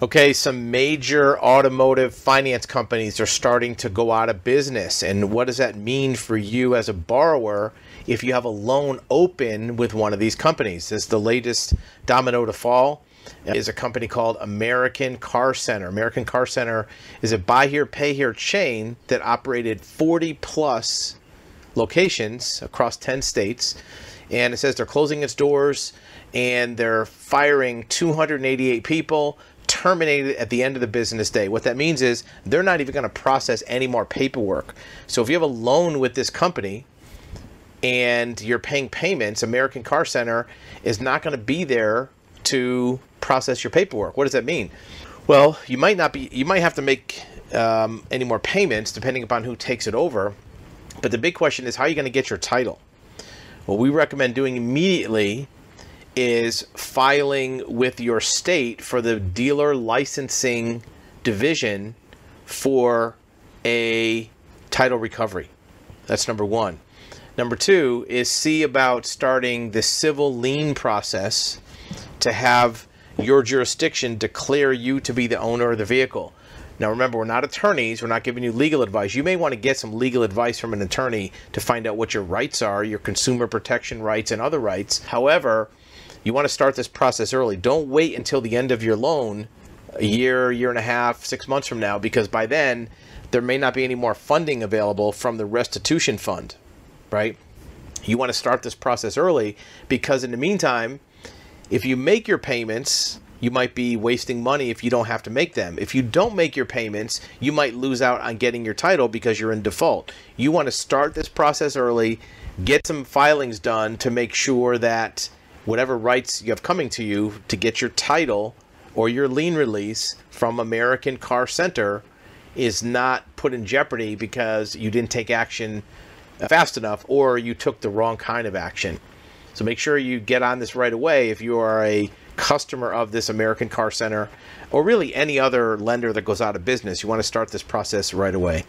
Okay, some major automotive finance companies are starting to go out of business. And what does that mean for you as a borrower if you have a loan open with one of these companies? This is the latest domino to fall is a company called American Car Center. American Car Center is a buy here, pay here chain that operated 40 plus locations across 10 states. And it says they're closing its doors and they're firing 288 people, terminated at the end of the business day. What that means is they're not even going to process any more paperwork. So if you have a loan with this company and you're paying payments, American Car Center is not going to be there to process your paperwork. What does that mean? Well, you might not be, you might have to make um, any more payments depending upon who takes it over. But the big question is how are you going to get your title? What we recommend doing immediately is filing with your state for the dealer licensing division for a title recovery. That's number one. Number two is see about starting the civil lien process to have your jurisdiction declare you to be the owner of the vehicle. Now, remember, we're not attorneys. We're not giving you legal advice. You may want to get some legal advice from an attorney to find out what your rights are, your consumer protection rights, and other rights. However, you want to start this process early. Don't wait until the end of your loan, a year, year and a half, six months from now, because by then there may not be any more funding available from the restitution fund, right? You want to start this process early because in the meantime, if you make your payments, you might be wasting money if you don't have to make them. If you don't make your payments, you might lose out on getting your title because you're in default. You want to start this process early, get some filings done to make sure that whatever rights you have coming to you to get your title or your lien release from American Car Center is not put in jeopardy because you didn't take action fast enough or you took the wrong kind of action. So make sure you get on this right away if you are a customer of this American Car Center or really any other lender that goes out of business. You want to start this process right away.